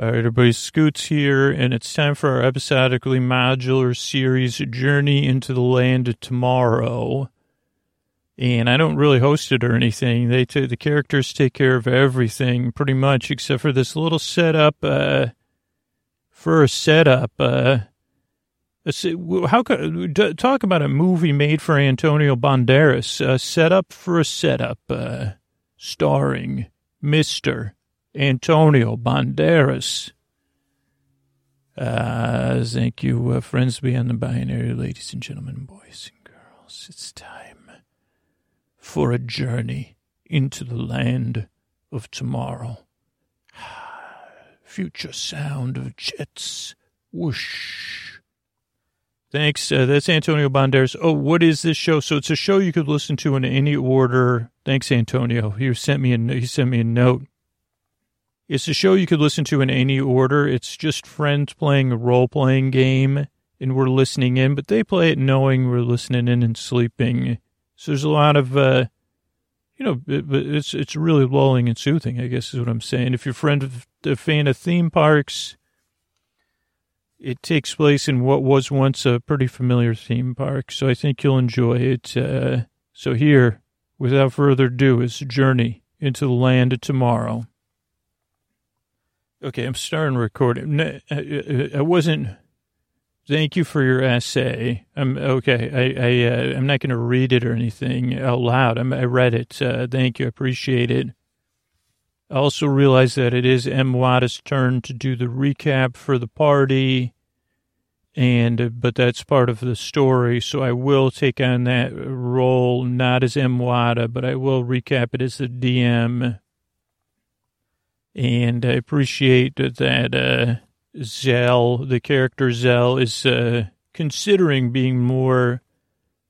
All right, everybody, Scoots here, and it's time for our episodically modular series, Journey into the Land of Tomorrow. And I don't really host it or anything. They t- the characters take care of everything pretty much, except for this little setup. Uh, for a setup, uh, how could talk about a movie made for Antonio Banderas? Uh, setup for a setup, uh, starring Mister Antonio Banderas. Uh, thank you, uh, friends beyond the binary, ladies and gentlemen, boys and girls. It's time for a journey into the land of tomorrow. Future sound of jets. Whoosh. Thanks. Uh, that's Antonio Banderas. Oh, what is this show? So it's a show you could listen to in any order. Thanks, Antonio. He sent me a he sent me a note. It's a show you could listen to in any order. It's just friends playing a role playing game and we're listening in, but they play it knowing we're listening in and sleeping. So there's a lot of, uh, you know, it's it's really lulling and soothing. I guess is what I'm saying. If you're friend of a fan of theme parks, it takes place in what was once a pretty familiar theme park. So I think you'll enjoy it. Uh, so here, without further ado, is Journey into the Land of Tomorrow. Okay, I'm starting recording. Uh, uh, I wasn't. Thank you for your essay. I'm okay. I, I uh, I'm not going to read it or anything out loud. I'm, i read it. Uh, thank you. I appreciate it. I also realize that it is M. Wada's turn to do the recap for the party, and uh, but that's part of the story. So I will take on that role, not as M. Wada, but I will recap it as the DM and I appreciate that uh, Zell, the character Zell, is uh, considering being more.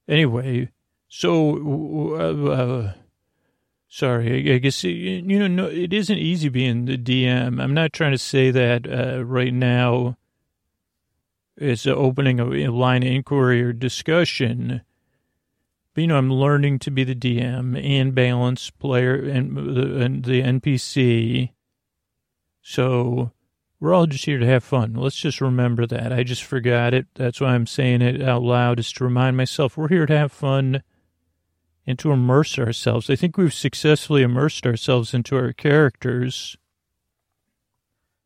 Anyway, so uh, uh, sorry, I guess you know no, it isn't easy being the DM. I'm not trying to say that uh, right now. It's opening a, line of inquiry or discussion. But, you know, I'm learning to be the DM and balance player and the, and the NPC so we're all just here to have fun. Let's just remember that. I just forgot it. That's why I'm saying it out loud, is to remind myself we're here to have fun and to immerse ourselves. I think we've successfully immersed ourselves into our characters.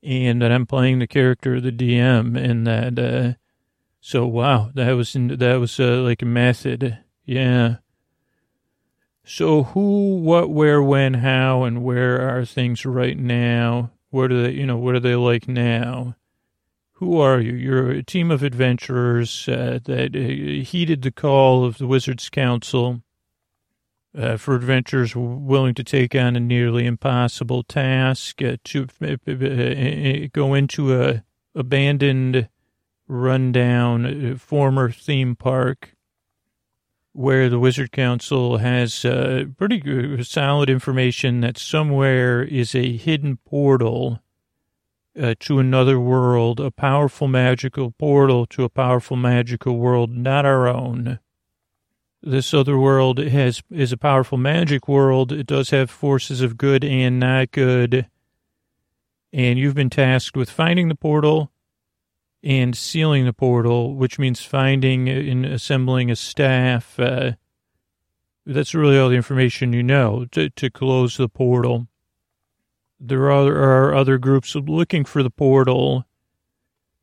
And that I'm playing the character of the DM, and that, uh, so wow, that was, that was, uh, like a method. Yeah. So who, what, where, when, how, and where are things right now? What are they, you know, what are they like now? Who are you? You're a team of adventurers uh, that uh, heeded the call of the Wizards Council uh, for adventurers willing to take on a nearly impossible task uh, to uh, uh, go into a abandoned, rundown former theme park where the Wizard Council has uh, pretty solid information that somewhere is a hidden portal uh, to another world, a powerful magical portal to a powerful magical world, not our own. This other world has is a powerful magic world. It does have forces of good and not good. And you've been tasked with finding the portal and sealing the portal, which means finding and assembling a staff. Uh, that's really all the information you know to, to close the portal. There are, are other groups looking for the portal,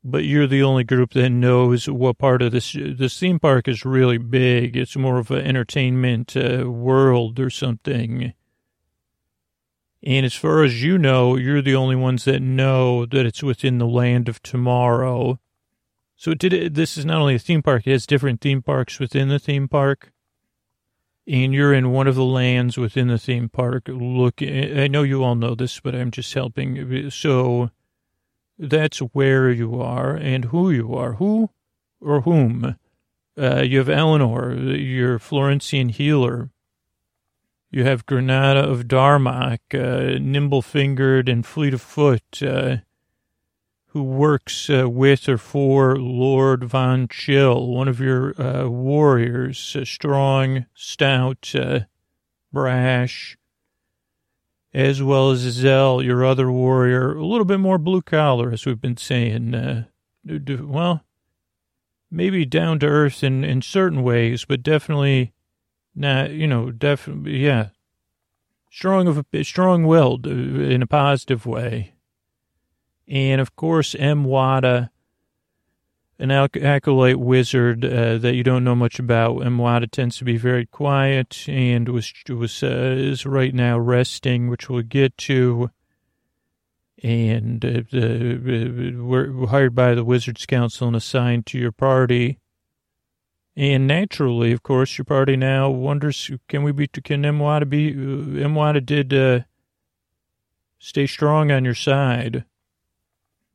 but you're the only group that knows what part of this. This theme park is really big. It's more of an entertainment uh, world or something. And as far as you know, you're the only ones that know that it's within the land of tomorrow. So did this is not only a theme park, it has different theme parks within the theme park. And you're in one of the lands within the theme park. Look, I know you all know this, but I'm just helping. So that's where you are and who you are. Who or whom? Uh, you have Eleanor, your Florentian healer you have Granada of Darmok, uh, nimble fingered and fleet of foot, uh, who works uh, with or for Lord Von Chill, one of your uh, warriors, strong, stout, uh, brash. as well as Zell, your other warrior, a little bit more blue collar, as we've been saying. Uh, well, maybe down to earth in, in certain ways, but definitely not, you know, definitely, yeah, strong of a strong willed uh, in a positive way. And of course, M. Wada, an acolyte wizard uh, that you don't know much about. M. Wada tends to be very quiet and was was uh, is right now resting, which we'll get to. And uh, we're hired by the Wizards Council and assigned to your party. And naturally, of course, your party now wonders, can we be, can Mwada be, uh, Mwada did, uh, stay strong on your side.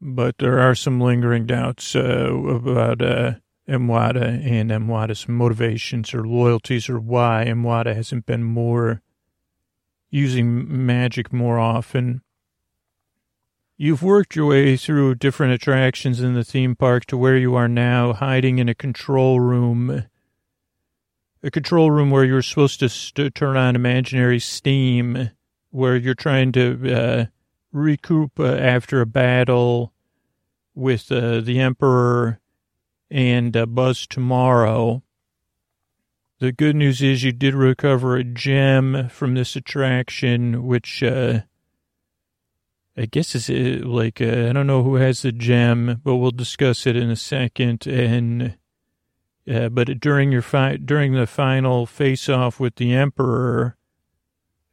But there are some lingering doubts, uh, about, uh, Mwada and Mwada's motivations or loyalties or why Mwada hasn't been more using magic more often. You've worked your way through different attractions in the theme park to where you are now, hiding in a control room. A control room where you're supposed to st- turn on imaginary steam, where you're trying to uh, recoup uh, after a battle with uh, the Emperor and uh, Buzz tomorrow. The good news is you did recover a gem from this attraction, which uh, I guess it's uh, like, uh, I don't know who has the gem, but we'll discuss it in a second. And, uh, but during your fi- during the final face off with the Emperor,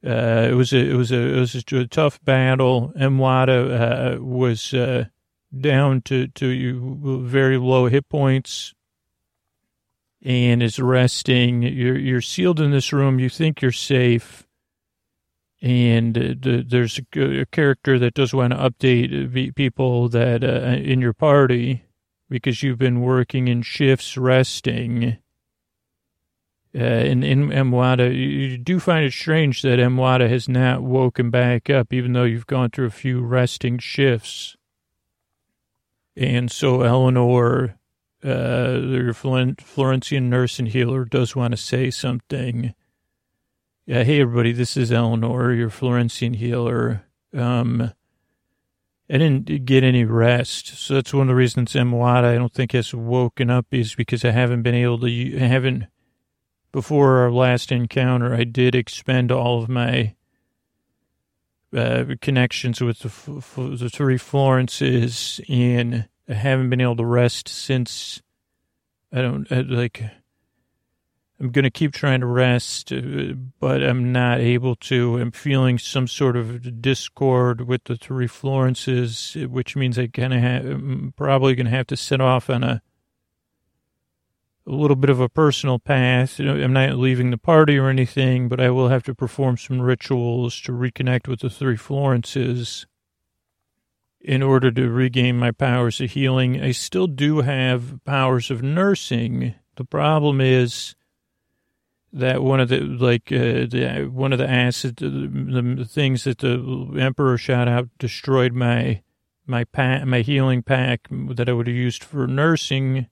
uh, it was a, it was a, it was a tough battle. Mwada, uh, was, uh, down to, to very low hit points and is resting. You're, you're sealed in this room. You think you're safe and uh, there's a, character that does want to update uh, people that uh, in your party because you've been working in shifts resting. Uh, in, in Mwada, you do find it strange that Mwada has not woken back up, even though you've gone through a few resting shifts. And so Eleanor, uh, your Florentian nurse and healer, does want to say something. Yeah, hey everybody, this is Eleanor, your Florentian healer. Um, I didn't get any rest, so that's one of the reasons Mwada I don't think has woken up is because I haven't been able to. I haven't before our last encounter. I did expend all of my uh, connections with the, the three Florences, and I haven't been able to rest since. I don't I, like. I'm going to keep trying to rest, uh, but I'm not able to. I'm feeling some sort of discord with the three Florences, which means I kind of have, I'm probably going to have to set off on a a little bit of a personal path. I'm not leaving the party or anything, but I will have to perform some rituals to reconnect with the three Florences in order to regain my powers of healing. I still do have powers of nursing. The problem is that one of the like uh, the one of the acid the, the things that the emperor shot out destroyed my my pack my healing pack that I would have used for nursing.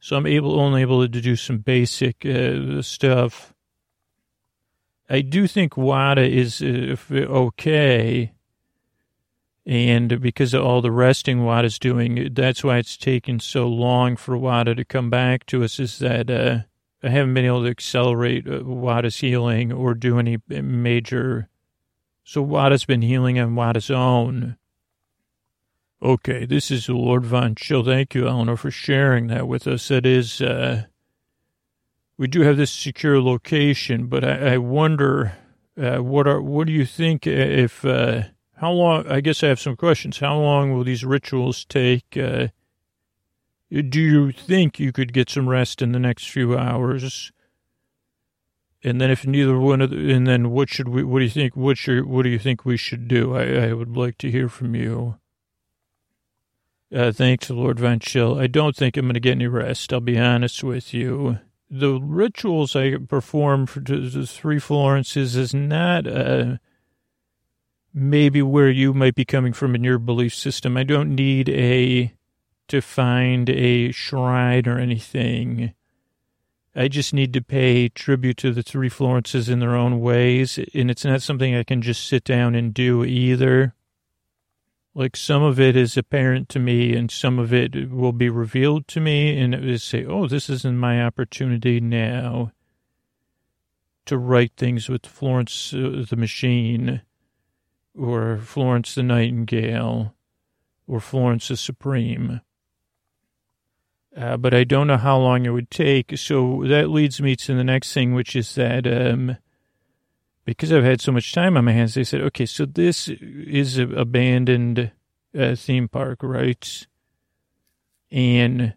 So I'm able only able to do some basic uh, stuff. I do think WADA is uh, okay, and because of all the resting WADA's doing, that's why it's taken so long for WADA to come back to us. Is that uh, I haven't been able to accelerate uh, Wada's healing or do any major. So Wada's been healing on Wada's own. Okay, this is Lord Von Chill. Thank you, Eleanor, for sharing that with us. That is, uh, we do have this secure location, but I, I wonder, uh, what are, what do you think if, uh, how long, I guess I have some questions. How long will these rituals take? Do you think you could get some rest in the next few hours? And then if neither one of the, and then what should we, what do you think, what should, what do you think we should do? I, I would like to hear from you. Uh, thanks, Lord Von Chill. I don't think I'm going to get any rest. I'll be honest with you. The rituals I perform for the three Florences is not, uh, maybe where you might be coming from in your belief system. I don't need a, to find a shrine or anything. I just need to pay tribute to the three Florences in their own ways, and it's not something I can just sit down and do either. Like some of it is apparent to me, and some of it will be revealed to me, and it will say, "Oh, this isn't my opportunity now to write things with Florence uh, the Machine, or Florence the Nightingale, or Florence the Supreme." Uh, but I don't know how long it would take. So that leads me to the next thing, which is that um, because I've had so much time on my hands, they said, okay, so this is an abandoned uh, theme park, right? And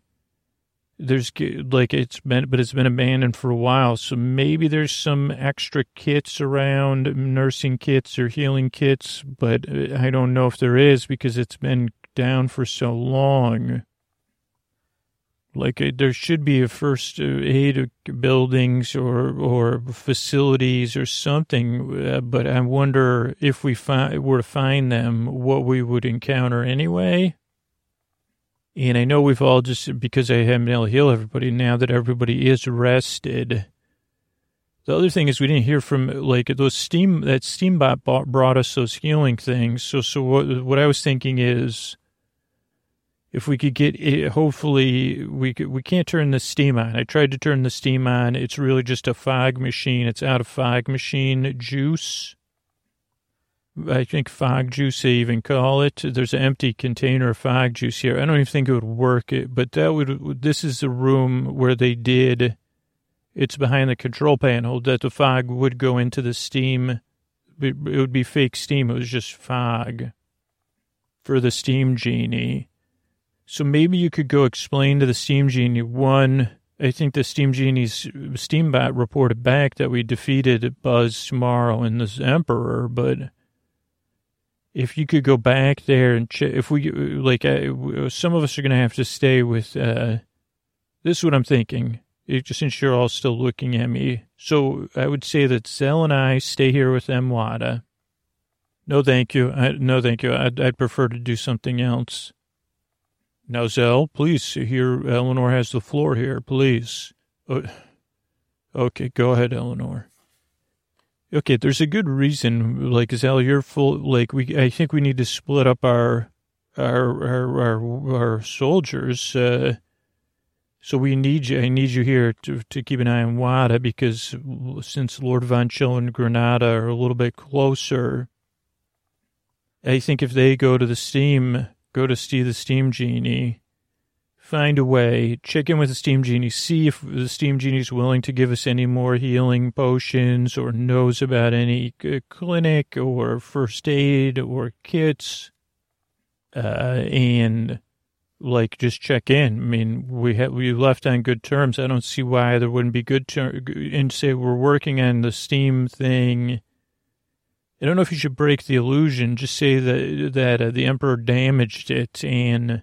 there's like it's been, but it's been abandoned for a while. So maybe there's some extra kits around, nursing kits or healing kits, but uh, I don't know if there is because it's been down for so long. Like uh, there should be a first aid buildings or or facilities or something, uh, but I wonder if we find, were to find them, what we would encounter anyway. And I know we've all just because I haven't been able to heal everybody now that everybody is arrested. The other thing is we didn't hear from like those steam that steambot bought, brought us those healing things. So so what what I was thinking is if we could get it, hopefully we could, we can't turn the steam on. I tried to turn the steam on. It's really just a fog machine. It's out of fog machine juice. I think fog juice they even call it. There's an empty container of fog juice here. I don't even think it would work it, but that would this is the room where they did it's behind the control panel that the fog would go into the steam. It would be fake steam. It was just fog for the steam genie. So maybe you could go explain to the Steam Genie one. I think the Steam Genie's Steambot reported back that we defeated Buzz tomorrow and this Emperor, but if you could go back there and check, if we like, uh, some of us are going to have to stay with. Uh, this is what I'm thinking. It, just since you're all still looking at me, so I would say that Zell and I stay here with Emwada. No, thank you. I, no, thank you. I'd, I'd prefer to do something else. Now, Zell, please, here, Eleanor has the floor here, please. Uh, okay, go ahead, Eleanor. Okay, there's a good reason, like, Zell, you're full, like, we, I think we need to split up our, our, our, our, our soldiers, uh, so we need you, I need you here to, to keep an eye on Wada because since Lord Von Chill and Granada are a little bit closer, I think if they go to the steam go to see the Steam Genie, find a way, check in with the Steam Genie, see if the Steam Genie is willing to give us any more healing potions or knows about any clinic or first aid or kits. Uh, and like just check in. I mean, we we left on good terms. I don't see why there wouldn't be good terms. And say we're working on the Steam thing I don't know if you should break the illusion. Just say that that uh, the emperor damaged it, and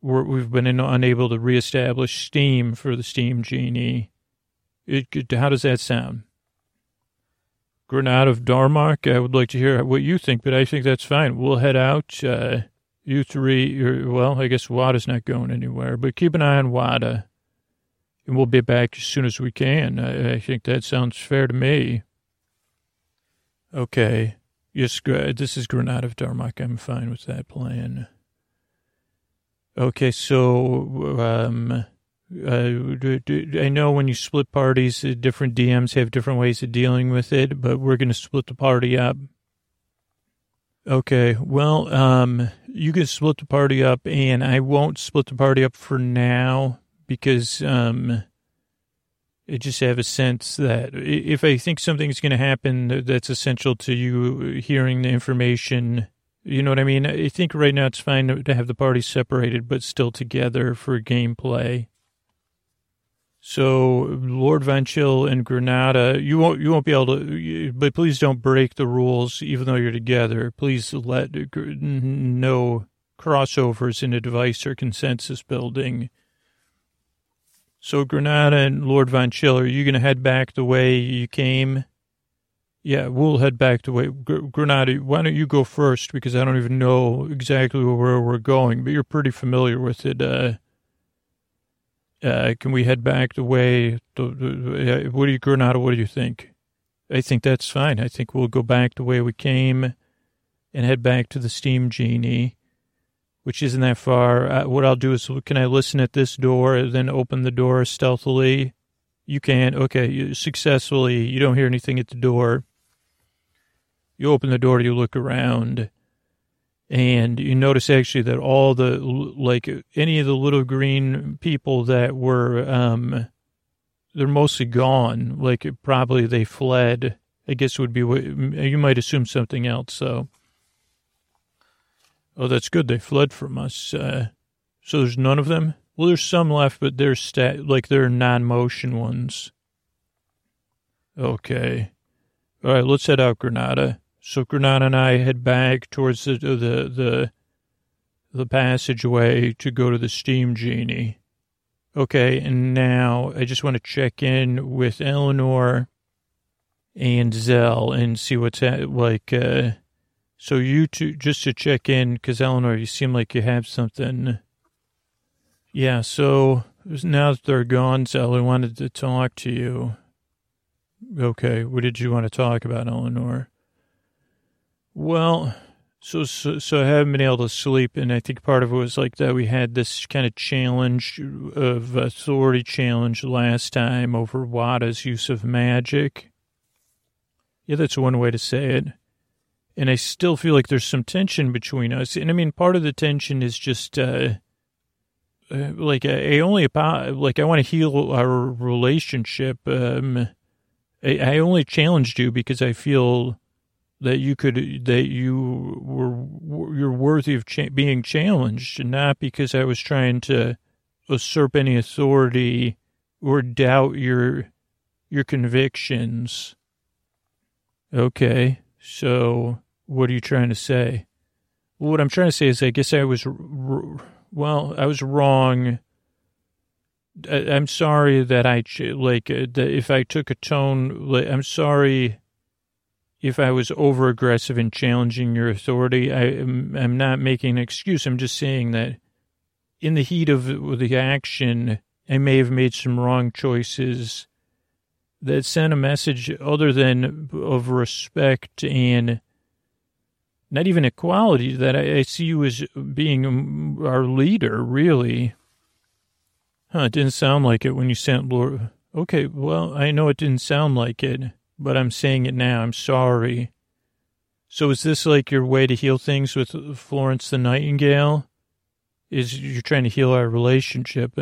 we have been in, unable to reestablish steam for the steam genie. It, how does that sound? Granada of Darmok, I would like to hear what you think, but I think that's fine. We'll head out. Uh, you three, well, I guess Wada's not going anywhere, but keep an eye on Wada, and we'll be back as soon as we can. I, I think that sounds fair to me. Okay. Yes, this is Granada of Darmok. I'm fine with that plan. Okay, so um, uh, I know when you split parties, uh, different DMs have different ways of dealing with it, but we're going to split the party up. Okay, well, um, you can split the party up, and I won't split the party up for now because um, I just have a sense that if I think something's going to happen that's essential to you hearing the information, you know what I mean? I think right now it's fine to have the parties separated, but still together for gameplay. So Lord Chill and Granada, you won't you won't be able to, but please don't break the rules, even though you're together. Please let no crossovers in advice or consensus building. So Granada and Lord Von Chill, are you going to head back the way you came? Yeah, we'll head back the way. Granada, why don't you go first? Because I don't even know exactly where we're going, but you're pretty familiar with it. Uh, Uh, can we head back the way? The, the, what do you, Granada? What do you think? I think that's fine. I think we'll go back the way we came, and head back to the Steam Genie, which isn't that far. Uh, what I'll do is, can I listen at this door, then open the door stealthily? You can. Okay, you, successfully. You don't hear anything at the door. You open the door. You look around and you notice actually that all the like any of the little green people that were um they're mostly gone like probably they fled i guess would be what you might assume something else so oh that's good. They fled from us. Uh so there's none of them? Well there's some left but they're stat like they're non-motion ones. Okay. All right let's head out granada. So Granada and I head back towards the the the, the passageway to go to the steam genie. Okay, and now I just want to check in with Eleanor and Zell and see what's at, like. Uh, so you two, just to check in, because Eleanor, you seem like you have something. Yeah, so now that they're gone, Sally wanted to talk to you. Okay, what did you want to talk about, Eleanor? Well, so, so, so I haven't been able to sleep, and I think part of it was like that we had this kind of challenge of authority challenge last time over Wada's use of magic. Yeah, that's one way to say it. And I still feel like there's some tension between us. And I mean, part of the tension is just, uh, uh like I only like I want to heal our relationship. Um, I, I only challenged you because I feel that you could that you were you're worthy of cha- being challenged, not because I was trying to usurp any authority or doubt your your convictions. Okay, so what are you trying to say? What I'm trying to say is, I guess I was well, I was wrong. I'm sorry that I like uh, if I took a tone. I'm sorry if I was over aggressive in challenging your authority. I I'm not making an excuse. I'm just saying that in the heat of the action, I may have made some wrong choices that sent a message other than of respect and not even equality that I, I see you as being um, our leader, really. Huh, it didn't sound like it when you sent Lord. Okay, well, I know it didn't sound like it but I'm saying it now. I'm sorry. So is this like your way to heal things with Florence the Nightingale? Is you're trying to heal our relationship?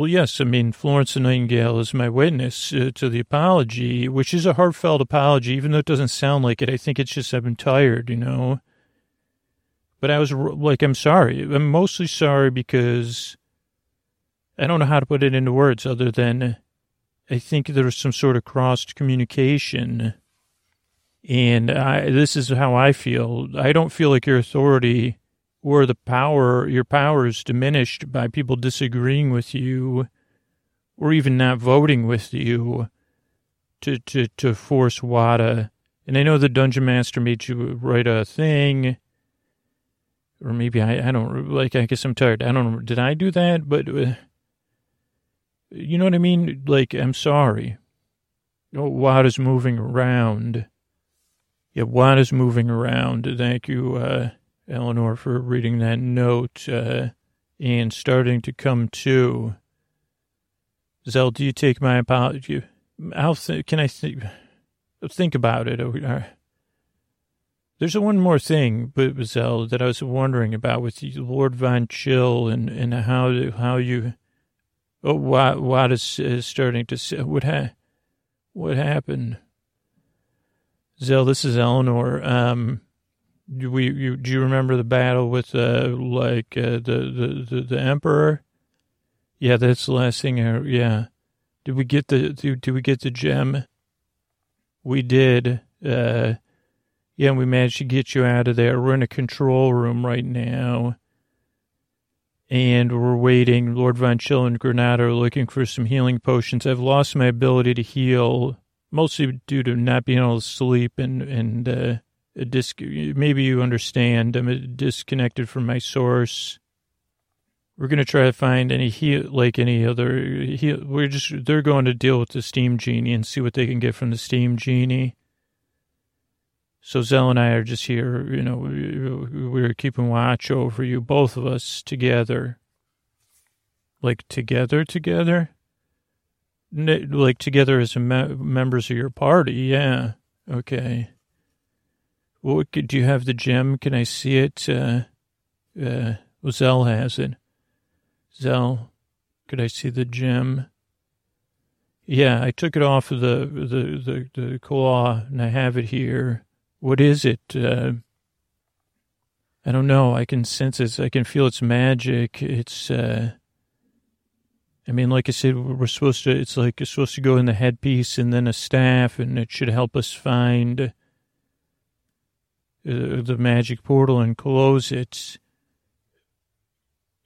Well, yes. I mean, Florence Nightingale is my witness uh, to the apology, which is a heartfelt apology, even though it doesn't sound like it. I think it's just I've been tired, you know. But I was like, I'm sorry. I'm mostly sorry because I don't know how to put it into words other than I think there was some sort of crossed communication. And I, this is how I feel. I don't feel like your authority or the power, your power is diminished by people disagreeing with you or even not voting with you to, to, to force WADA. And I know the dungeon master made you write a thing, or maybe I, I don't, like, I guess I'm tired. I don't. Did I do that? But uh, you know what I mean? Like, I'm sorry. Oh, water's moving around. Yeah, WADA's moving around. Thank you, uh, Eleanor, for reading that note uh, and starting to come to. Zell, do you take my apology? How th- can I think? Think about it. Uh, there's one more thing, but Zell, that I was wondering about with Lord Von Chill and, and how how you Oh, what what is, is starting to? What ha- what happened? Zell, this is Eleanor. Um, do we you, do you remember the battle with uh like uh, the, the the the emperor? Yeah, that's the last thing. I, yeah, did we get the did, did we get the gem? We did. Uh, yeah, we managed to get you out of there. We're in a control room right now and we're waiting. Lord Von Chill and Granada are looking for some healing potions. I've lost my ability to heal, mostly due to not being able to sleep and and uh, a disc. Maybe you understand. I'm disconnected from my source. We're gonna try to find any heal, like any other heal. We're just they're going to deal with the steam genie and see what they can get from the steam genie. So Zell and I are just here, you know, we- we're keeping watch over you, both of us together. Like together, together? Like together as me- members of your party, yeah. Okay. Well, could- do you have the gem? Can I see it? Uh, uh, well, Zell has it. Zell, could I see the gem? Yeah, I took it off of the the the, the claw, and I have it here. What is it? Uh, I don't know. I can sense it. I can feel its magic. It's. Uh, I mean, like I said, we're supposed to. It's like it's supposed to go in the headpiece and then a staff, and it should help us find uh, the magic portal and close it.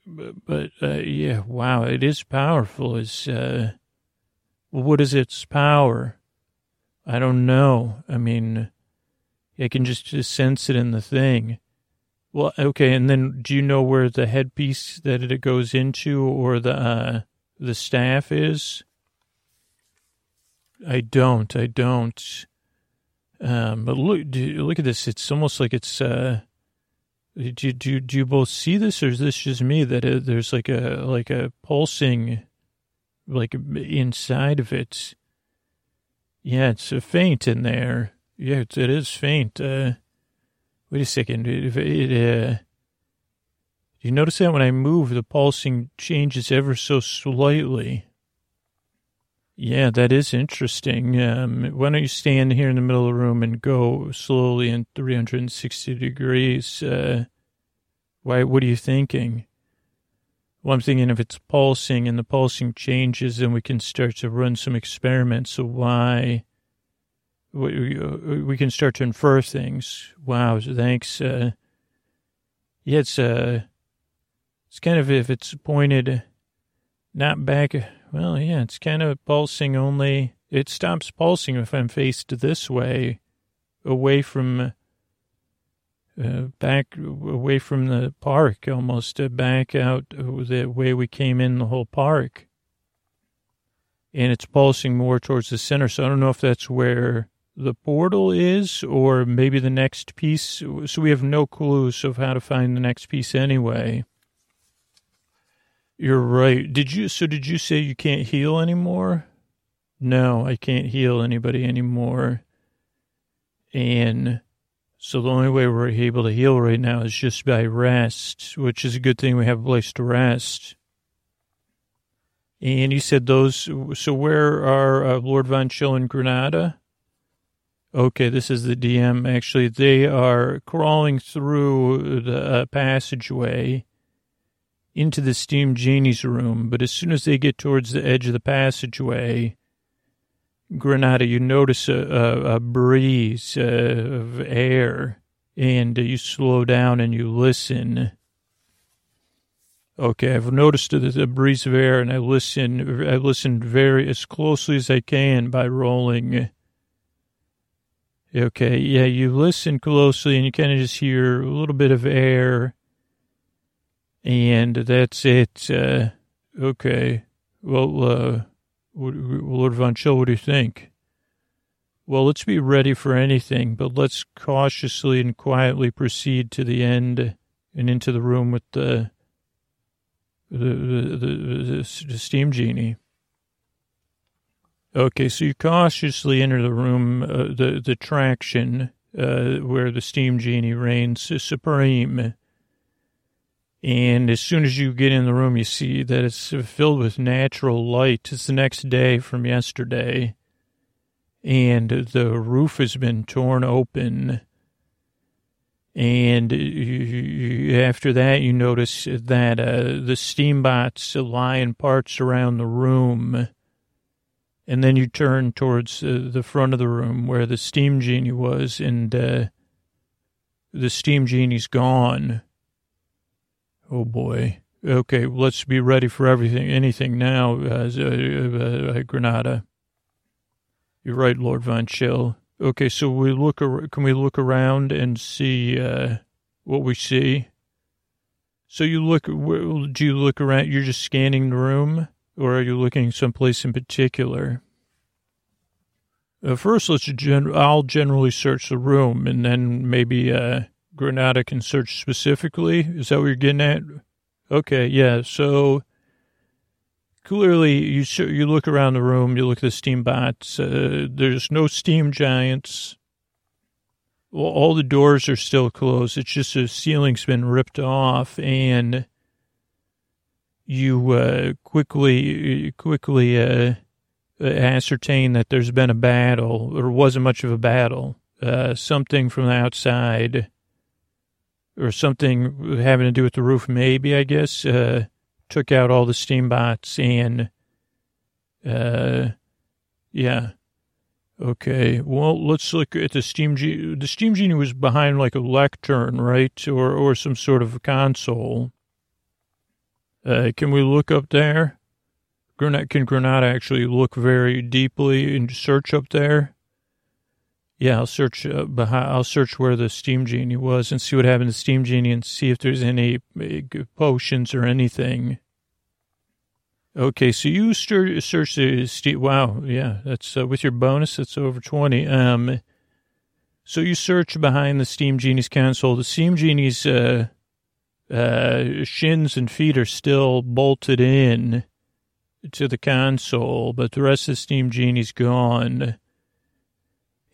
But, but uh, yeah, wow, it is powerful. It's uh, what is its power? I don't know. I mean, I can just, just sense it in the thing. Well, okay, and then do you know where the headpiece that it goes into or the uh, the staff is? I don't. I don't. Um, but look, look at this. It's almost like it's. Uh, do, do do you both see this, or is this just me that it, there's like a like a pulsing, like inside of it? Yeah, it's a faint in there. Yeah, it, it is faint. Uh, wait a second. It, it, uh, do you notice that when I move, the pulsing changes ever so slightly? Yeah, that is interesting. Um, why don't you stand here in the middle of the room and go slowly in 360 degrees? Uh, why? What are you thinking? Well, I'm thinking if it's pulsing and the pulsing changes, then we can start to run some experiments. So why? We, we can start to infer things. Wow, thanks. Uh, yeah, it's uh, it's kind of if it's pointed not back. Well, yeah, it's kind of pulsing only. It stops pulsing if I'm faced this way, away from, uh, back, away from the park, almost uh, back out the way we came in the whole park. And it's pulsing more towards the center. So I don't know if that's where the portal is or maybe the next piece. So we have no clues of how to find the next piece anyway. You're right. Did you, so did you say you can't heal anymore? No, I can't heal anybody anymore. And so the only way we're able to heal right now is just by rest, which is a good thing we have a place to rest. And you said those, so where are uh, Lord Von Chill and Granada? Okay, this is the DM. Actually, they are crawling through the uh, passageway into the steam genie's room, but as soon as they get towards the edge of the passageway, Granada, you notice a, a, a breeze uh, of air, and you slow down and you listen. Okay, I've noticed the breeze of air, and I listen. I listened very as closely as I can by rolling. Okay, yeah, you listen closely, and you kind of just hear a little bit of air and that's it. Uh, okay. Well, uh, Lord Von Chill, what do you think? Well, let's be ready for anything, but let's cautiously and quietly proceed to the end and into the room with the the the, the, the steam genie. Okay, so you cautiously enter the room, uh, the the traction uh, where the steam genie reigns supreme. And as soon as you get in the room, you see that it's filled with natural light. It's the next day from yesterday. And the roof has been torn open. And you, after that, you notice that uh, the steam bots lie in parts around the room. And then you turn towards uh, the front of the room where the steam genie was, and uh, the steam genie's gone. Oh boy. Okay, let's be ready for everything, anything now, uh, uh, uh, Granada. You're right, Lord Von Chill. Okay, so we look. Ar- can we look around and see uh, what we see? So you look, do you look around, you're just scanning the room, or are you looking someplace in particular? Uh, first, let's gen- I'll generally search the room, and then maybe uh, Granada can search specifically. Is that what you're getting at? Okay, yeah. So clearly, you you look around the room, you look at the steam bots. Uh, there's no steam giants. Well, all the doors are still closed. It's just the ceiling's been ripped off, and you uh, quickly quickly uh, ascertain that there's been a battle, or wasn't much of a battle. Uh, something from the outside, or something having to do with the roof, maybe I guess, uh, took out all the steam bots and, uh, yeah. Okay, well, let's look at the Steam Genie. The Steam Genie was behind like a lectern, right? Or, or some sort of console. Uh, can we look up there? Can Granada actually look very deeply and search up there? Yeah, I'll search uh, behind, I'll search where the Steam Genie was and see what happened to Steam Genie and see if there's any uh, potions or anything. Okay, so you search the Steam. Wow, yeah, that's uh, with your bonus. That's over twenty. Um, so you search behind the Steam Genie's console. The Steam Genie's uh, uh, shins and feet are still bolted in to the console, but the rest of the Steam Genie's gone.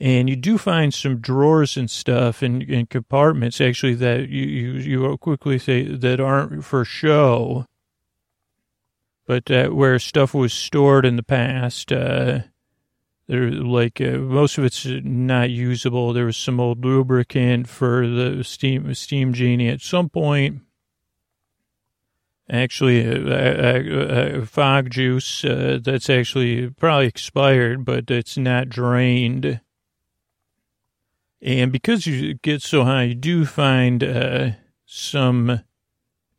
And you do find some drawers and stuff and, and compartments actually that you, you, you quickly say that aren't for show but uh, where stuff was stored in the past, uh, there like uh, most of it's not usable. There was some old lubricant for the steam steam genie at some point. Actually, a, fog juice uh, that's actually probably expired, but it's not drained. And because you get so high, you do find uh, some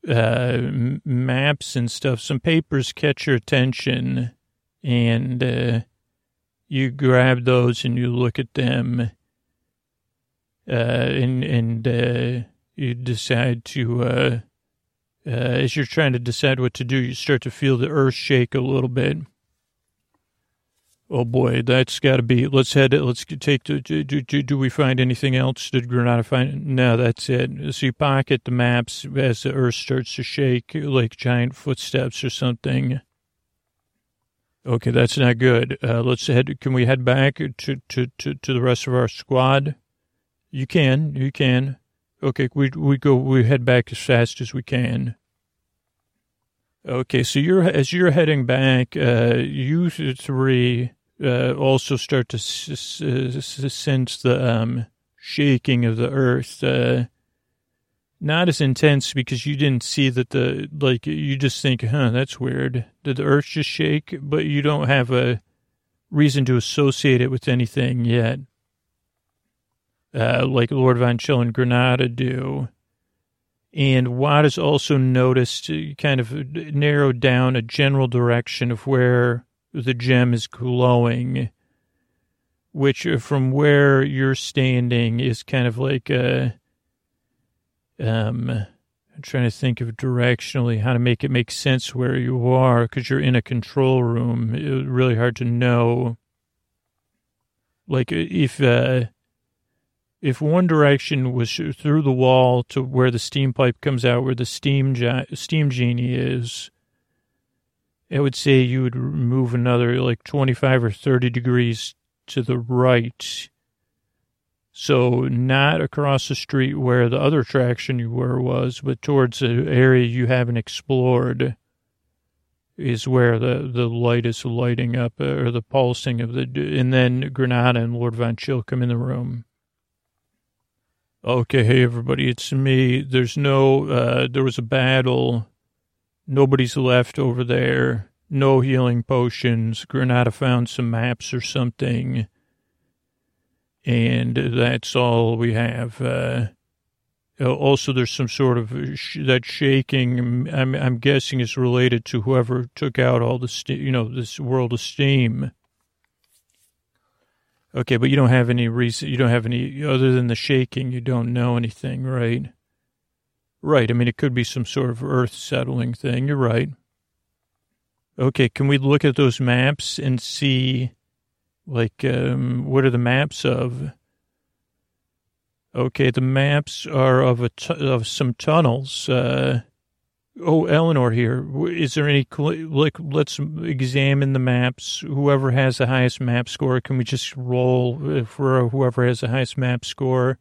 uh, maps and stuff, some papers catch your attention, and uh, you grab those and you look at them, uh, and and uh, you decide to. Uh, as you're trying to decide what to do, you start to feel the earth shake a little bit. Oh boy, that's got to be. Let's head. Let's take. Do, do, do, do we find anything else? Did Granada find? No, that's it. So you pocket the maps as the earth starts to shake, like giant footsteps or something. Okay, that's not good. Uh, let's head. Can we head back to, to, to, to the rest of our squad? You can. You can. Okay, we we go. We head back as fast as we can. Okay, so you're as you're heading back, uh, you three uh, also start to s- s- sense the um, shaking of the earth. Uh, not as intense because you didn't see that the like you just think, huh, that's weird. Did the earth just shake? But you don't have a reason to associate it with anything yet. Uh, like Lord Von Chill and Granada do. And Watt has also noticed, uh, kind of narrowed down a general direction of where the gem is glowing, which uh, from where you're standing is kind of like a, um, I'm trying to think of directionally how to make it make sense where you are because you're in a control room. It's really hard to know. Like uh, if, uh, if one direction was through the wall to where the steam pipe comes out, where the steam steam genie is, I would say you would move another like 25 or 30 degrees to the right. So not across the street where the other attraction you were was, but towards the area you haven't explored is where the, the light is lighting up uh, or the pulsing of the, and then Granada and Lord Von Chill come in the room. Okay, hey everybody, it's me. There's no, uh, there was a battle Nobody's left over there. No healing potions. Granada found some maps or something. And that's all we have. Uh, also, there's some sort of sh- that shaking. I'm, I'm guessing is related to whoever took out all the, st- you know, this world of steam. Okay, but you don't have any reason. You don't have any other than the shaking. You don't know anything, right? Right. I mean, it could be some sort of earth settling thing. You're right. Okay. Can we look at those maps and see, like, um, what are the maps of? Okay. The maps are of a t- of some tunnels. Uh, oh, Eleanor here. Is there any, like, let's examine the maps. Whoever has the highest map score, can we just roll for whoever has the highest map score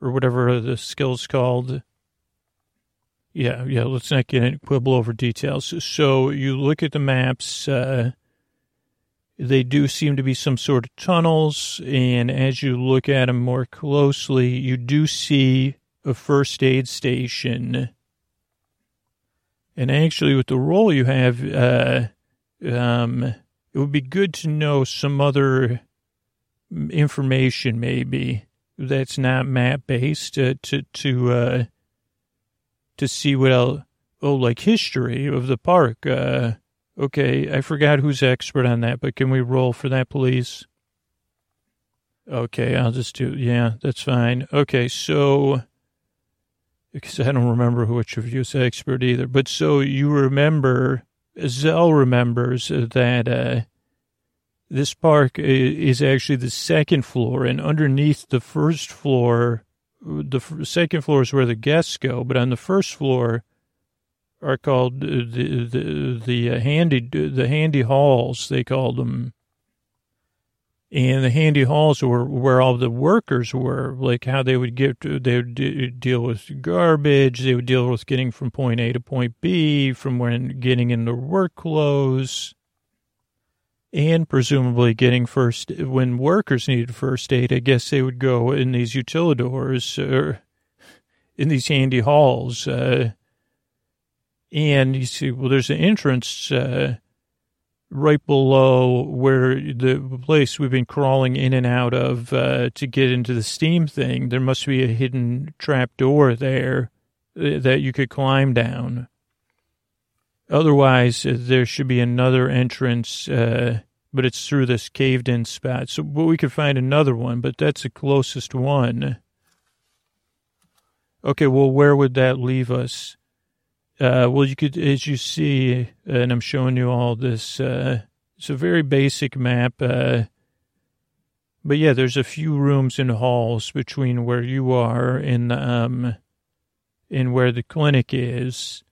or whatever the skill's called? Yeah, yeah. Let's not get in, quibble over details. So you look at the maps. Uh, they do seem to be some sort of tunnels, and as you look at them more closely, you do see a first aid station. And actually, with the role you have, uh, um, it would be good to know some other information, maybe that's not map based, uh, to to uh, to see what. Oh, like history of the park. Uh, okay, I forgot who's expert on that, but can we roll for that, please? Okay, I'll just do. Yeah, that's fine. Okay, so because I don't remember which of you is expert either, but so you remember, Zell remembers that uh, this park is actually the second floor, and underneath the first floor the second floor is where the guests go, but on the first floor are called the the the uh, handy the handy halls they called them, and the handy halls were where all the workers were, like how they would get they would deal with garbage, they would deal with getting from point A to point B, from when getting in their work clothes and presumably getting first when workers needed first aid. I guess they would go in these utilidors or in these handy halls. Uh, and you see, well, there's an entrance uh, right below where the place we've been crawling in and out of uh, to get into the steam thing. There must be a hidden trap door there uh, that you could climb down. Otherwise, uh, there should be another entrance, uh, but it's through this caved in spot. So but we could find another one, but that's the closest one. Okay, well, where would that leave us? Uh, well, you could, as you see, and I'm showing you all this, uh, it's a very basic map. Uh, but yeah, there's a few rooms and halls between where you are and, um, and where the clinic is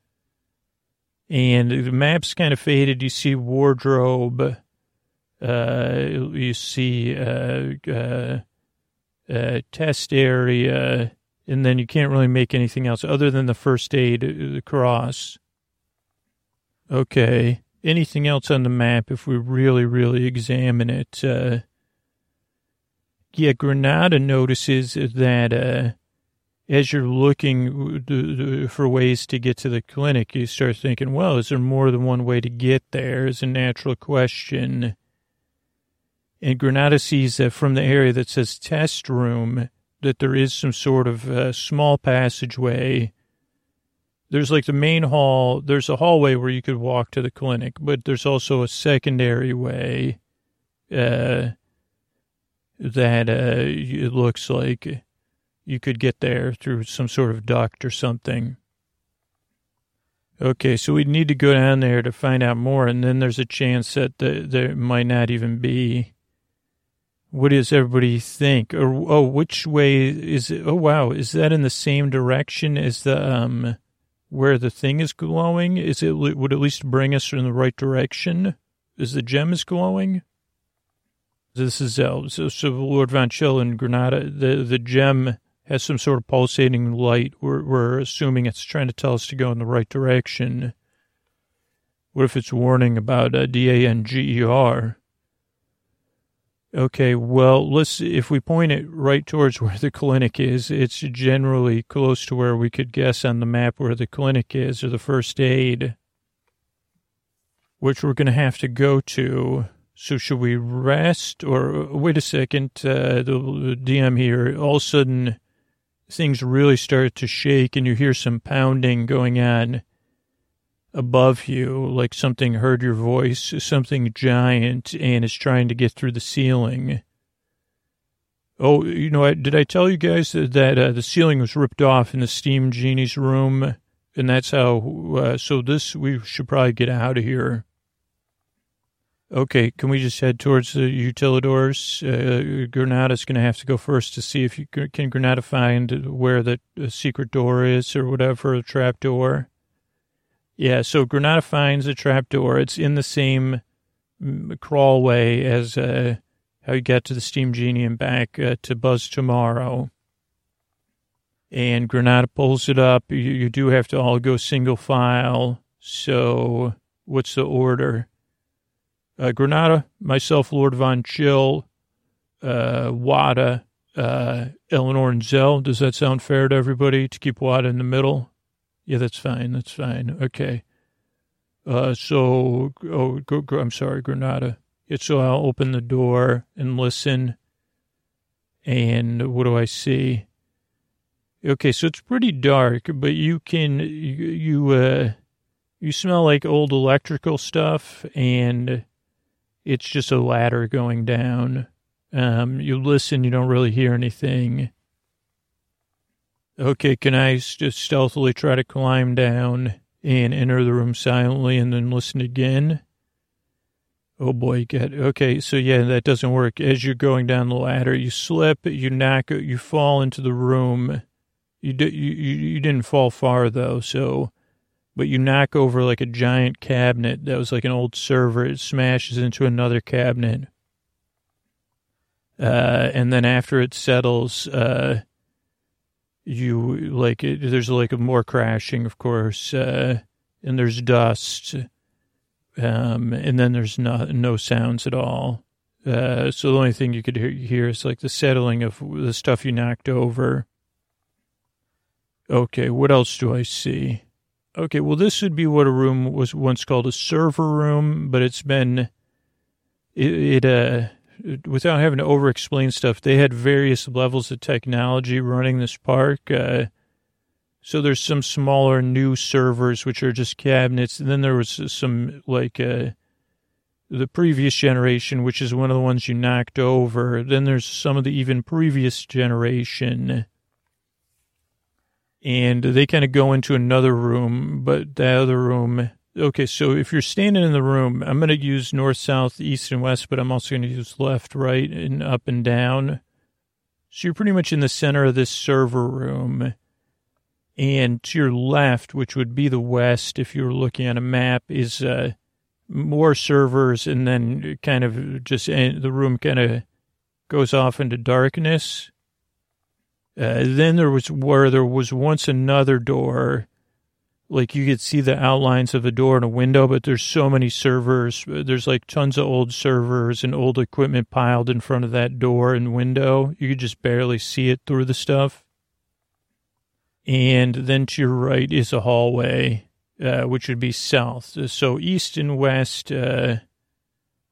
and the map's kind of faded. You see wardrobe, uh, you see uh, uh, uh, test area, and then you can't really make anything else other than the first aid, uh, the cross. Okay. Anything else on the map if we really, really examine it? Uh, yeah, Granada notices that as you're looking for ways to get to the clinic, you start thinking, well, is there more than one way to get there? Is a natural question. And Granada sees that from the area that says test room, that there is some sort of uh, small passageway. There's like the main hall. There's a hallway where you could walk to the clinic, but there's also a secondary way uh, that uh, it looks like you could get there through some sort of duct or something. Okay, so we'd need to go down there to find out more, and then there's a chance that the, there might not even be. What does everybody think? Or oh, which way is it? Oh wow, is that in the same direction as the um where the thing is glowing? Is it would at least bring us in the right direction? Is the gem is glowing? This is uh, so, so Lord Von Chill in Granada. The the gem has some sort of pulsating light. We're, we're assuming it's trying to tell us to go in the right direction. What if it's warning about uh, D-A-N-G-E-R? Okay, well, let's, if we point it right towards where the clinic is, it's generally close to where we could guess on the map where the clinic is or the first aid, which we're going to have to go to. So should we rest or wait a second? Uh, the DM here, all of a sudden, things really start to shake and you hear some pounding going on above you, like something heard your voice, something giant and is trying to get through the ceiling. Oh, you know, what? did I tell you guys that, that uh, the ceiling was ripped off in the steam genie's room? And that's how, uh, so this, we should probably get out of here. Okay, can we just head towards the utilidors? Uh, Granada's going to have to go first to see if you can Granada find where the secret door is or whatever, a trap door. Yeah, so Granada finds a trap door. It's in the same mm, crawlway as uh, how you get to the Steam Genie and back uh, to Buzz tomorrow. And Granada pulls it up. You, you do have to all go single file. So, what's the order? Uh, Granada, myself, Lord Von Chill, uh, Wada, uh, Eleanor, and Zell. Does that sound fair to everybody to keep Wada in the middle? Yeah, that's fine. That's fine. Okay. Uh, so, oh, I'm sorry, Granada. Yeah, so I'll open the door and listen. And what do I see? Okay, so it's pretty dark, but you can, you, you, uh, you smell like old electrical stuff and it's just a ladder going down. Um, you listen, you don't really hear anything. Okay, can I just stealthily try to climb down and enter the room silently and then listen again? Oh boy, get okay. So yeah, that doesn't work. As you're going down the ladder, you slip, you knock, you fall into the room. You you you didn't fall far though, so but you knock over like a giant cabinet that was like an old server. It smashes into another cabinet. Uh, and then after it settles, uh, you like it, there's like more crashing, of course, uh, and there's dust. Um, and then there's no, no sounds at all. Uh, so the only thing you could hear, hear is like the settling of the stuff you knocked over. Okay, what else do I see? Okay, well, this would be what a room was once called a server room, but it's been it, it uh without having to over explain stuff. They had various levels of technology running this park. Uh, so there's some smaller new servers which are just cabinets, and then there was some like uh, the previous generation, which is one of the ones you knocked over. Then there's some of the even previous generation and they kind of go into another room, but the other room. Okay, so if you're standing in the room, I'm going to use north, south, east, and west, but I'm also going to use left, right, and up and down. So you're pretty much in the center of this server room. And to your left, which would be the west, if you were looking at a map, is uh, more servers, and then kind of just the room kind of goes off into darkness. Uh, then there was where there was once another door, like you could see the outlines of a door and a window, but there's so many servers. There's like tons of old servers and old equipment piled in front of that door and window. You could just barely see it through the stuff. And then to your right is a hallway, uh, which would be south. So east and west, uh,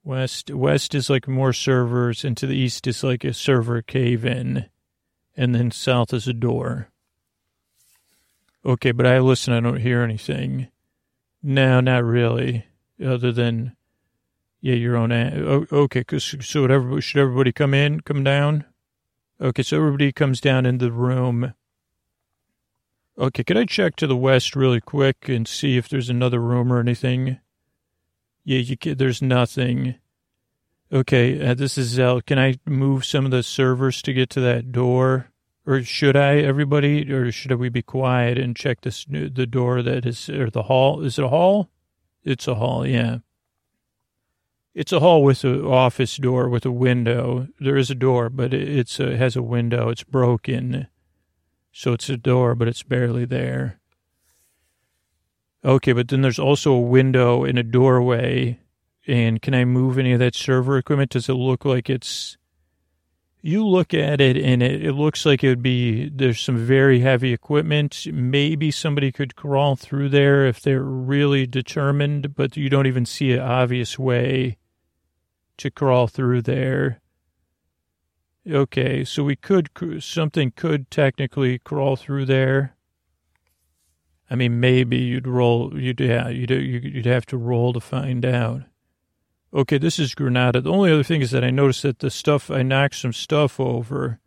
west, west is like more servers, and to the east is like a server cave in and then south is a door. Okay, but I listen, I don't hear anything. No, not really, other than, yeah, your own. Oh, okay, so everybody, should everybody come in, come down? Okay, so everybody comes down into the room. Okay, could I check to the west really quick and see if there's another room or anything? Yeah, you can, there's nothing. Okay, uh, this is Zell. Can I move some of the servers to get to that door? Or should I, everybody, or should we be quiet and check this the door that is, or the hall? Is it a hall? It's a hall, yeah. It's a hall with an office door with a window. There is a door, but it's a, it has a window. It's broken. So it's a door, but it's barely there. Okay, but then there's also a window and a doorway and can I move any of that server equipment? Does it look like it's, you look at it and it, it looks like it would be, there's some very heavy equipment. Maybe somebody could crawl through there if they're really determined, but you don't even see an obvious way to crawl through there. Okay, so we could, something could technically crawl through there. I mean, maybe you'd roll, you'd, yeah, you'd, you'd have to roll to find out. Okay, this is Granada. The only other thing is that I noticed that the stuff, I knocked some stuff over,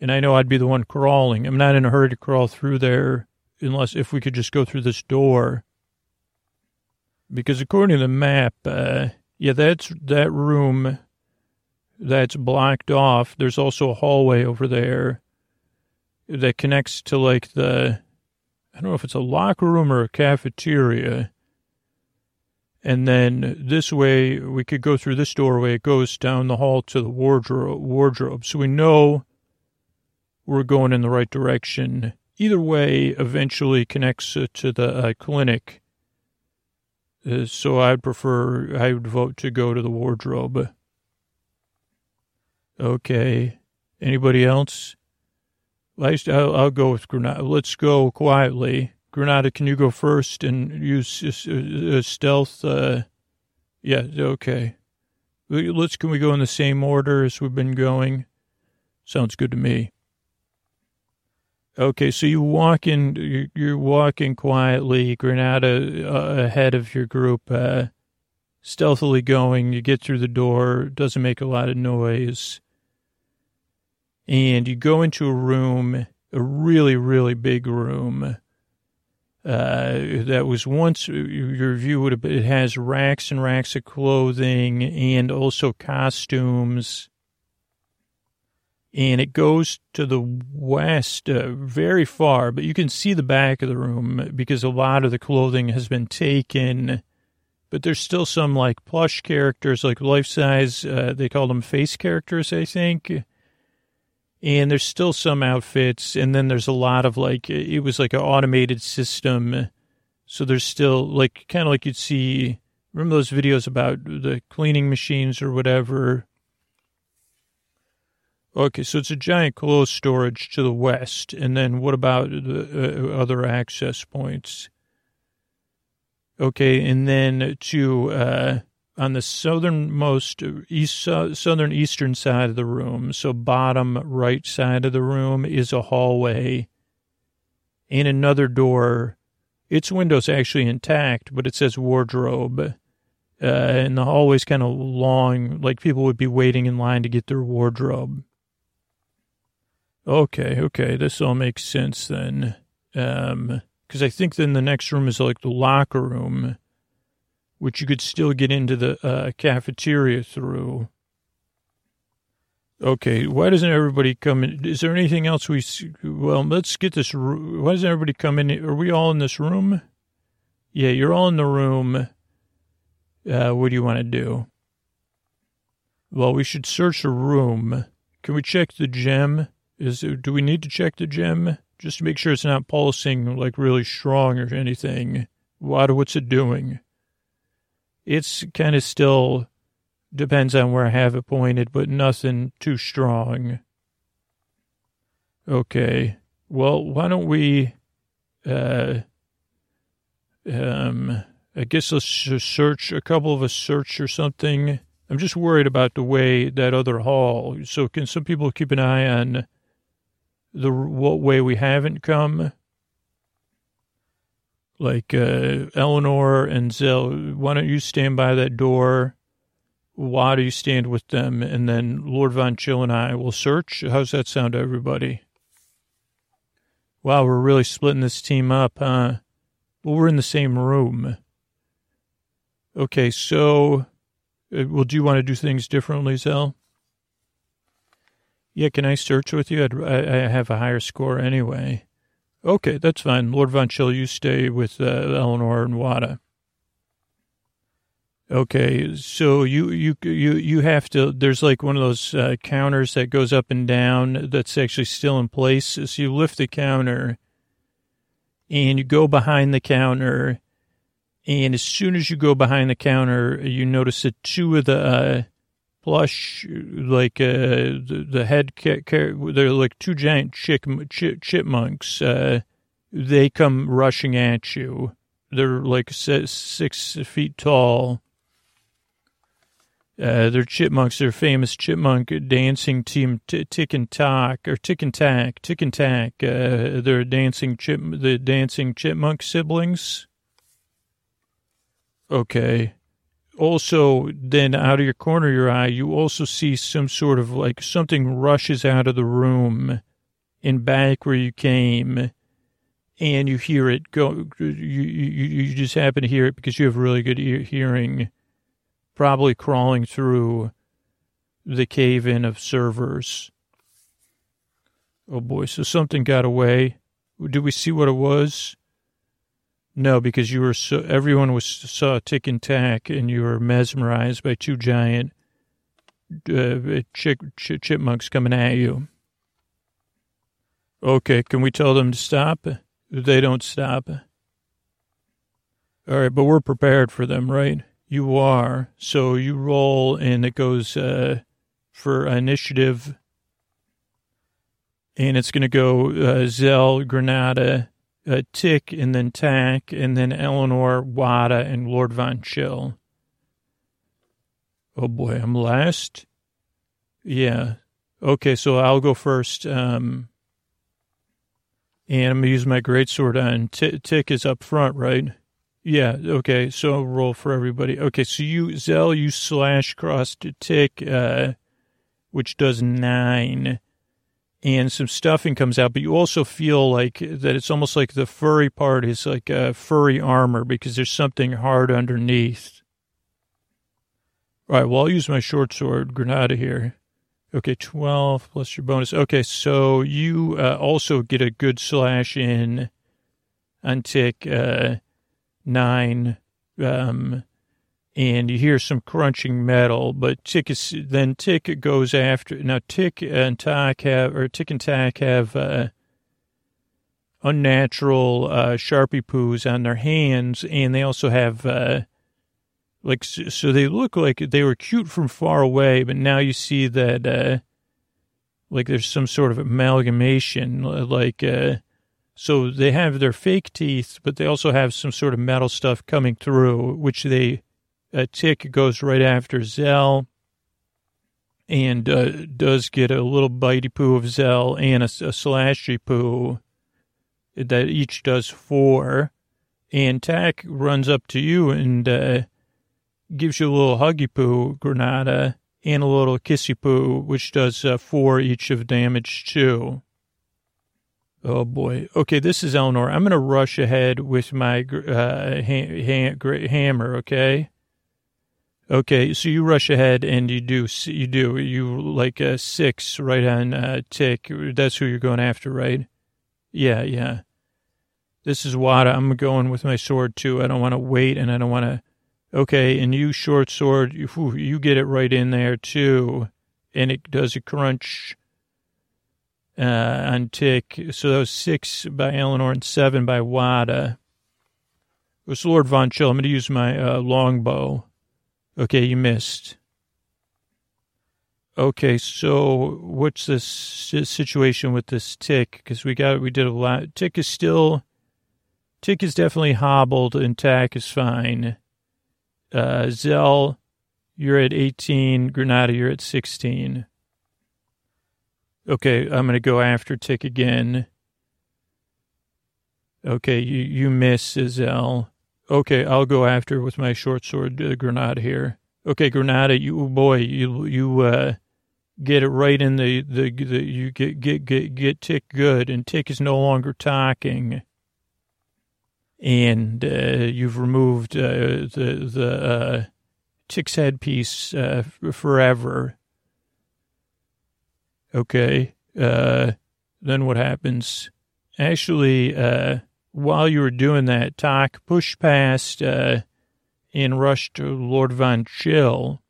and I know I'd be the one crawling. I'm not in a hurry to crawl through there unless if we could just go through this door. Because according to the map, uh, yeah, that's that room that's blocked off. There's also a hallway over there that connects to like the, I don't know if it's a locker room or a cafeteria. And then this way we could go through this doorway. It goes down the hall to the wardrobe. wardrobe. So we know we're going in the right direction. Either way eventually connects to the uh, clinic. Uh, so I'd prefer, I would vote to go to the wardrobe. Okay. Anybody else? I'll, I'll go with Granada. Let's go quietly. Granada, can you go first and use uh, stealth? Uh, yeah, okay. Let's, can we go in the same order as we've been going? Sounds good to me. Okay, so you walk in, you're walking quietly, Granada uh, ahead of your group, uh, stealthily going. You get through the door, doesn't make a lot of noise and you go into a room, a really, really big room. Uh, that was once your view would have it has racks and racks of clothing and also costumes. And it goes to the west uh, very far, but you can see the back of the room because a lot of the clothing has been taken. But there's still some like plush characters, like life size, uh, they call them face characters, I think and there's still some outfits and then there's a lot of like it was like an automated system. So there's still like kind of like you'd see remember those videos about the cleaning machines or whatever? Okay so it's a giant closed storage to the west and then what about the uh, other access points? Okay and then to uh on the southernmost east southern eastern side of the room. So bottom right side of the room is a hallway and another door. Its window's actually intact but it says wardrobe. Uh, and the hallway's kind of long like people would be waiting in line to get their wardrobe. Okay okay this all makes sense then. Um because i think then the next room is like the locker room which you could still get into the uh, cafeteria through. Okay, why doesn't everybody come in? Is there anything else we? Well, let's get this. Why doesn't everybody come in? Are we all in this room? Yeah, you're all in the room. Uh, what do you want to do? Well, we should search a room. Can we check the gem? Is do we need to check the gem just to make sure it's not pulsing like really strong or anything? What what's it doing? It's kind of still depends on where I have it pointed, but nothing too strong. Okay. Well, why don't we, uh, um, I guess let's search a couple of us search or something. I'm just worried about the way that other hall. So can some people keep an eye on the what way we haven't come? Like uh, Eleanor and Zell, why don't you stand by that door? Why do you stand with them? And then Lord Von Chill and I will search. How's that sound to everybody? Wow, we're really splitting this team up, huh? Well, we're in the same room. Okay, so, uh, well, do you want to do things differently, Zell? Yeah, can I search with you? I'd, I have a higher score anyway. Okay, that's fine. Lord Von Chill, you stay with uh, Eleanor and Wada. Okay, so you you you you have to. There's like one of those uh, counters that goes up and down. That's actually still in place. So you lift the counter, and you go behind the counter, and as soon as you go behind the counter, you notice that two of the uh, plush, like uh, the, the head, they're like two giant chick, ch- chipmunks. Uh, they come rushing at you. They're like six, feet tall. Uh, they're chipmunks. They're famous chipmunk dancing team, t- Tic and Tock or Tic and Tac, Tic and Tac. Uh, they're dancing chip, the dancing chipmunk siblings. Okay, also, then out of your corner of your eye, you also see some sort of like something rushes out of the room and back where you came, and you hear it go. You, you, you just happen to hear it because you have really good ear, hearing, probably crawling through the cave in of servers. Oh boy, so something got away. Did we see what it was? No, because you were so everyone was saw tic and tac, and you were mesmerized by two giant uh, chick, ch- chipmunks coming at you. Okay, can we tell them to stop? They don't stop. All right, but we're prepared for them, right? You are. So you roll, and it goes uh, for initiative, and it's going to go uh, Zell, Granada, uh, Tic, and then Tac, and then Eleanor, Wada, and Lord Von Chill. Oh boy, I'm last. Yeah. Okay, so I'll go first. Um, and I'm gonna use my great sword on T- Tic is up front, right? Yeah. Okay. So roll for everybody. Okay. So you Zell, you slash cross to Tic, uh, which does nine and some stuffing comes out, but you also feel like that it's almost like the furry part is like a furry armor because there's something hard underneath. All right, well, I'll use my short sword, Granada here. Okay, 12 plus your bonus. Okay, so you uh, also get a good slash in on tic uh, 9. Um, and you hear some crunching metal, but Tic is, then Tic goes after, now Tic and Tac have, or Tic and Tac have, uh, unnatural, uh, Sharpie poos on their hands, and they also have, uh, like, so they look like they were cute from far away, but now you see that, uh, like there's some sort of amalgamation, like, uh, so they have their fake teeth, but they also have some sort of metal stuff coming through, which they, a tic goes right after Zell and uh, does get a little bitey poo of Zell and a, a slashy poo that each does four. And Tac runs up to you and uh, gives you a little huggy poo, Granada, and a little kissy poo, which does uh, four each of damage too. Oh boy. Okay, this is Eleanor. I'm going to rush ahead with my uh, ha- ha- hammer, okay? Okay, so you rush ahead and you do you do you like a six right on uh, tic. That's who you're going after, right? Yeah, yeah. This is Wada. I'm going with my sword too. I don't want to wait, and I don't want to. Okay, and you short sword, you, you get it right in there too, and it does a crunch uh, on tic. So that was six by Eleanor and seven by Wada. It was Lord Von Chill. I'm going to use my uh, longbow. Okay, you missed. Okay, so what's this situation with this tic? Because we got we did a lot. Tic is still, tic is definitely hobbled, and tac is fine. Uh, Zell, you're at 18. Granada, you're at 16. Okay, I'm gonna go after tic again. Okay, you you miss Zell. Okay, I'll go after with my short sword uh, Granada here. Okay, Granada, you boy, you you uh, get it right in the, the the you get get get get Tic good, and Tic is no longer talking, and uh, you've removed uh, the the uh, Tic's headpiece uh, forever. Okay, uh, then what happens? Actually, uh, while you were doing that, Tac pushed past uh, and rushed to Lord Von Chill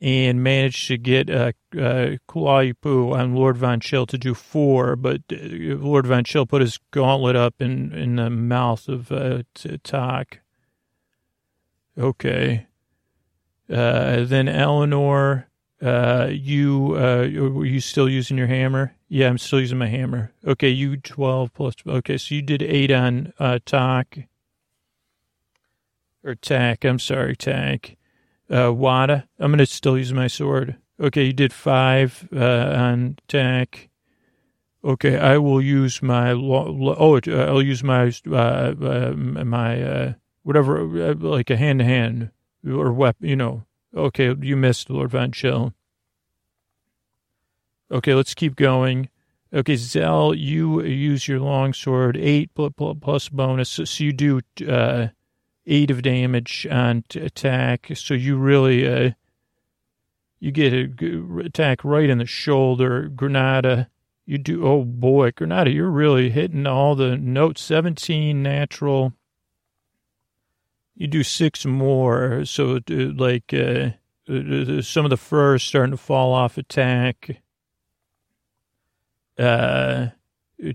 and managed to get a, a Kualaipoo on Lord Von Chill to do four, but uh, Lord Von Chill put his gauntlet up in, in the mouth of uh. Okay. Uh, then Eleanor, uh, you, uh, are you still using your hammer? Yeah, I'm still using my hammer. Okay, you 12 plus. Okay, so you did 8 on uh, Tac. Or Tac, I'm sorry, Tac. Uh, Wada, I'm to still use my sword. Okay, you did 5 uh, on Tac. Okay, I will use my, lo- oh, uh, I'll use my, uh, uh, my, uh, whatever, uh, like a hand-to-hand. or weapon, you know. Okay, you missed Lord Von Chill. Okay, let's keep going. Okay, Zell, you use your longsword, eight plus bonus, so you do uh, eight of damage on attack. So you really, uh, you get a attack right in the shoulder. Granada, you do. Oh boy, Granada, you're really hitting all the notes. Seventeen natural. You do six more, so uh, like uh, uh, some of the fur is starting to fall off attack uh,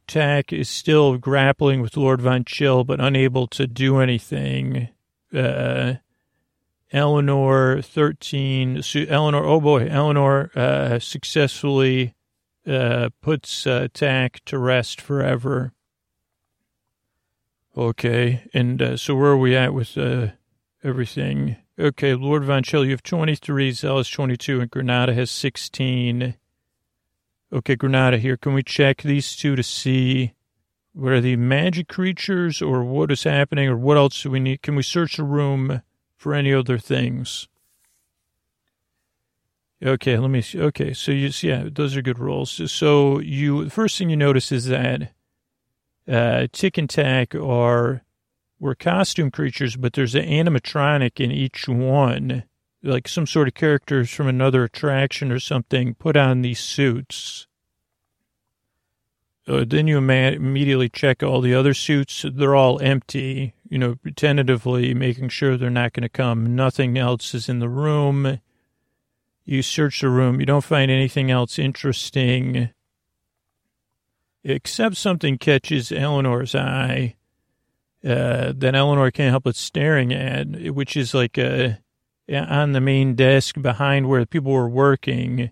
Tac is still grappling with Lord Von Chill, but unable to do anything. Uh, Eleanor, 13, Eleanor, oh boy, Eleanor uh, successfully uh, puts uh, Tac to rest forever. Okay, and uh, so where are we at with uh, everything? Okay, Lord Von you have 23, Zell has 22, and Granada has 16. Okay, Granada here. Can we check these two to see what are the magic creatures or what is happening or what else do we need? Can we search the room for any other things? Okay, let me see. Okay, so you see, yeah, those are good rolls. So you, the first thing you notice is that uh, Tic and Tac are were costume creatures, but there's an animatronic in each one like some sort of characters from another attraction or something put on these suits. Uh, then you immediately check all the other suits. They're all empty, you know, tentatively making sure they're not going to come. Nothing else is in the room. You search the room. You don't find anything else interesting, except something catches Eleanor's eye. Uh, that Eleanor can't help but staring at, which is like a on the main desk behind where the people were working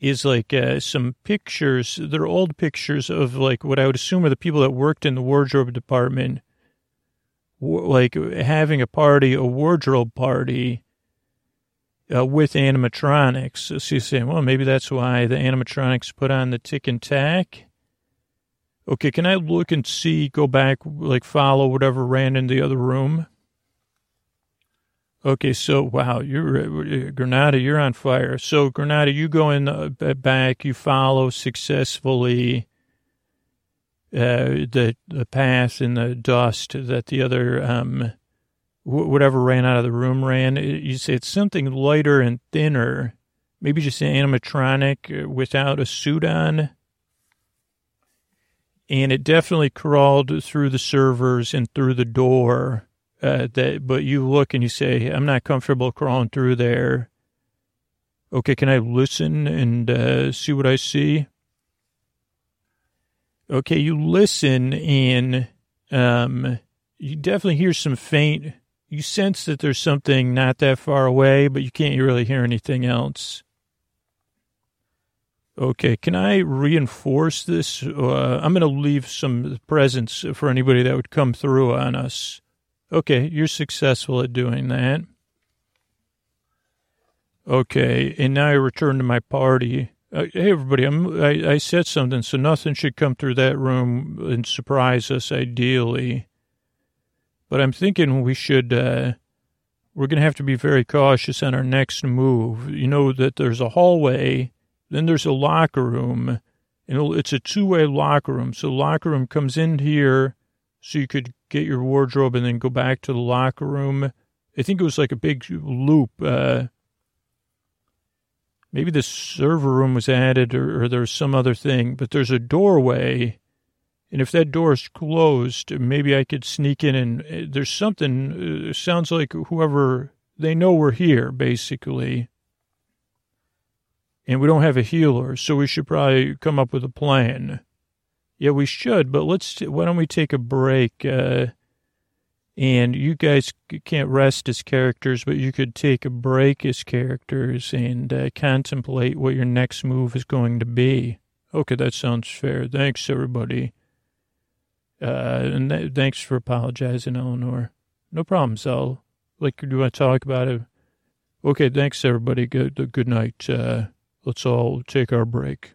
is like uh, some pictures. They're old pictures of like what I would assume are the people that worked in the wardrobe department, like having a party, a wardrobe party uh, with animatronics. So you're saying, well, maybe that's why the animatronics put on the tic and tac. Okay, can I look and see, go back, like follow whatever ran in the other room? Okay, so wow, you're Granada, you're on fire. So Granada, you go in the back, you follow successfully uh, the the path in the dust that the other um, whatever ran out of the room ran. You say it's something lighter and thinner, maybe just an animatronic uh, without a suit on. And it definitely crawled through the servers and through the door uh, that, but you look and you say, I'm not comfortable crawling through there. Okay, can I listen and uh, see what I see? Okay, you listen and um, you definitely hear some faint. You sense that there's something not that far away, but you can't really hear anything else. Okay, can I reinforce this? Uh, I'm going to leave some presents for anybody that would come through on us. Okay, you're successful at doing that. Okay, and now I return to my party. Uh, hey, everybody, I'm, I, I said something, so nothing should come through that room and surprise us, ideally. But I'm thinking we should, uh, we're going to have to be very cautious on our next move. You know that there's a hallway, then there's a locker room, and it's a two-way locker room. So locker room comes in here, so you could get your wardrobe and then go back to the locker room. I think it was like a big loop. Uh, maybe the server room was added or, or there's some other thing, but there's a doorway. And if that door is closed, maybe I could sneak in and uh, there's something, uh, sounds like whoever, they know we're here, basically. And we don't have a healer, so we should probably come up with a plan. Yeah, we should, but let's, why don't we take a break? Uh, and you guys can't rest as characters, but you could take a break as characters and uh, contemplate what your next move is going to be. Okay, that sounds fair. Thanks, everybody. Uh, and th- thanks for apologizing, Eleanor. No problem, Sal. Like, do you want to talk about it? Okay, thanks, everybody. Good, good night. Uh, let's all take our break.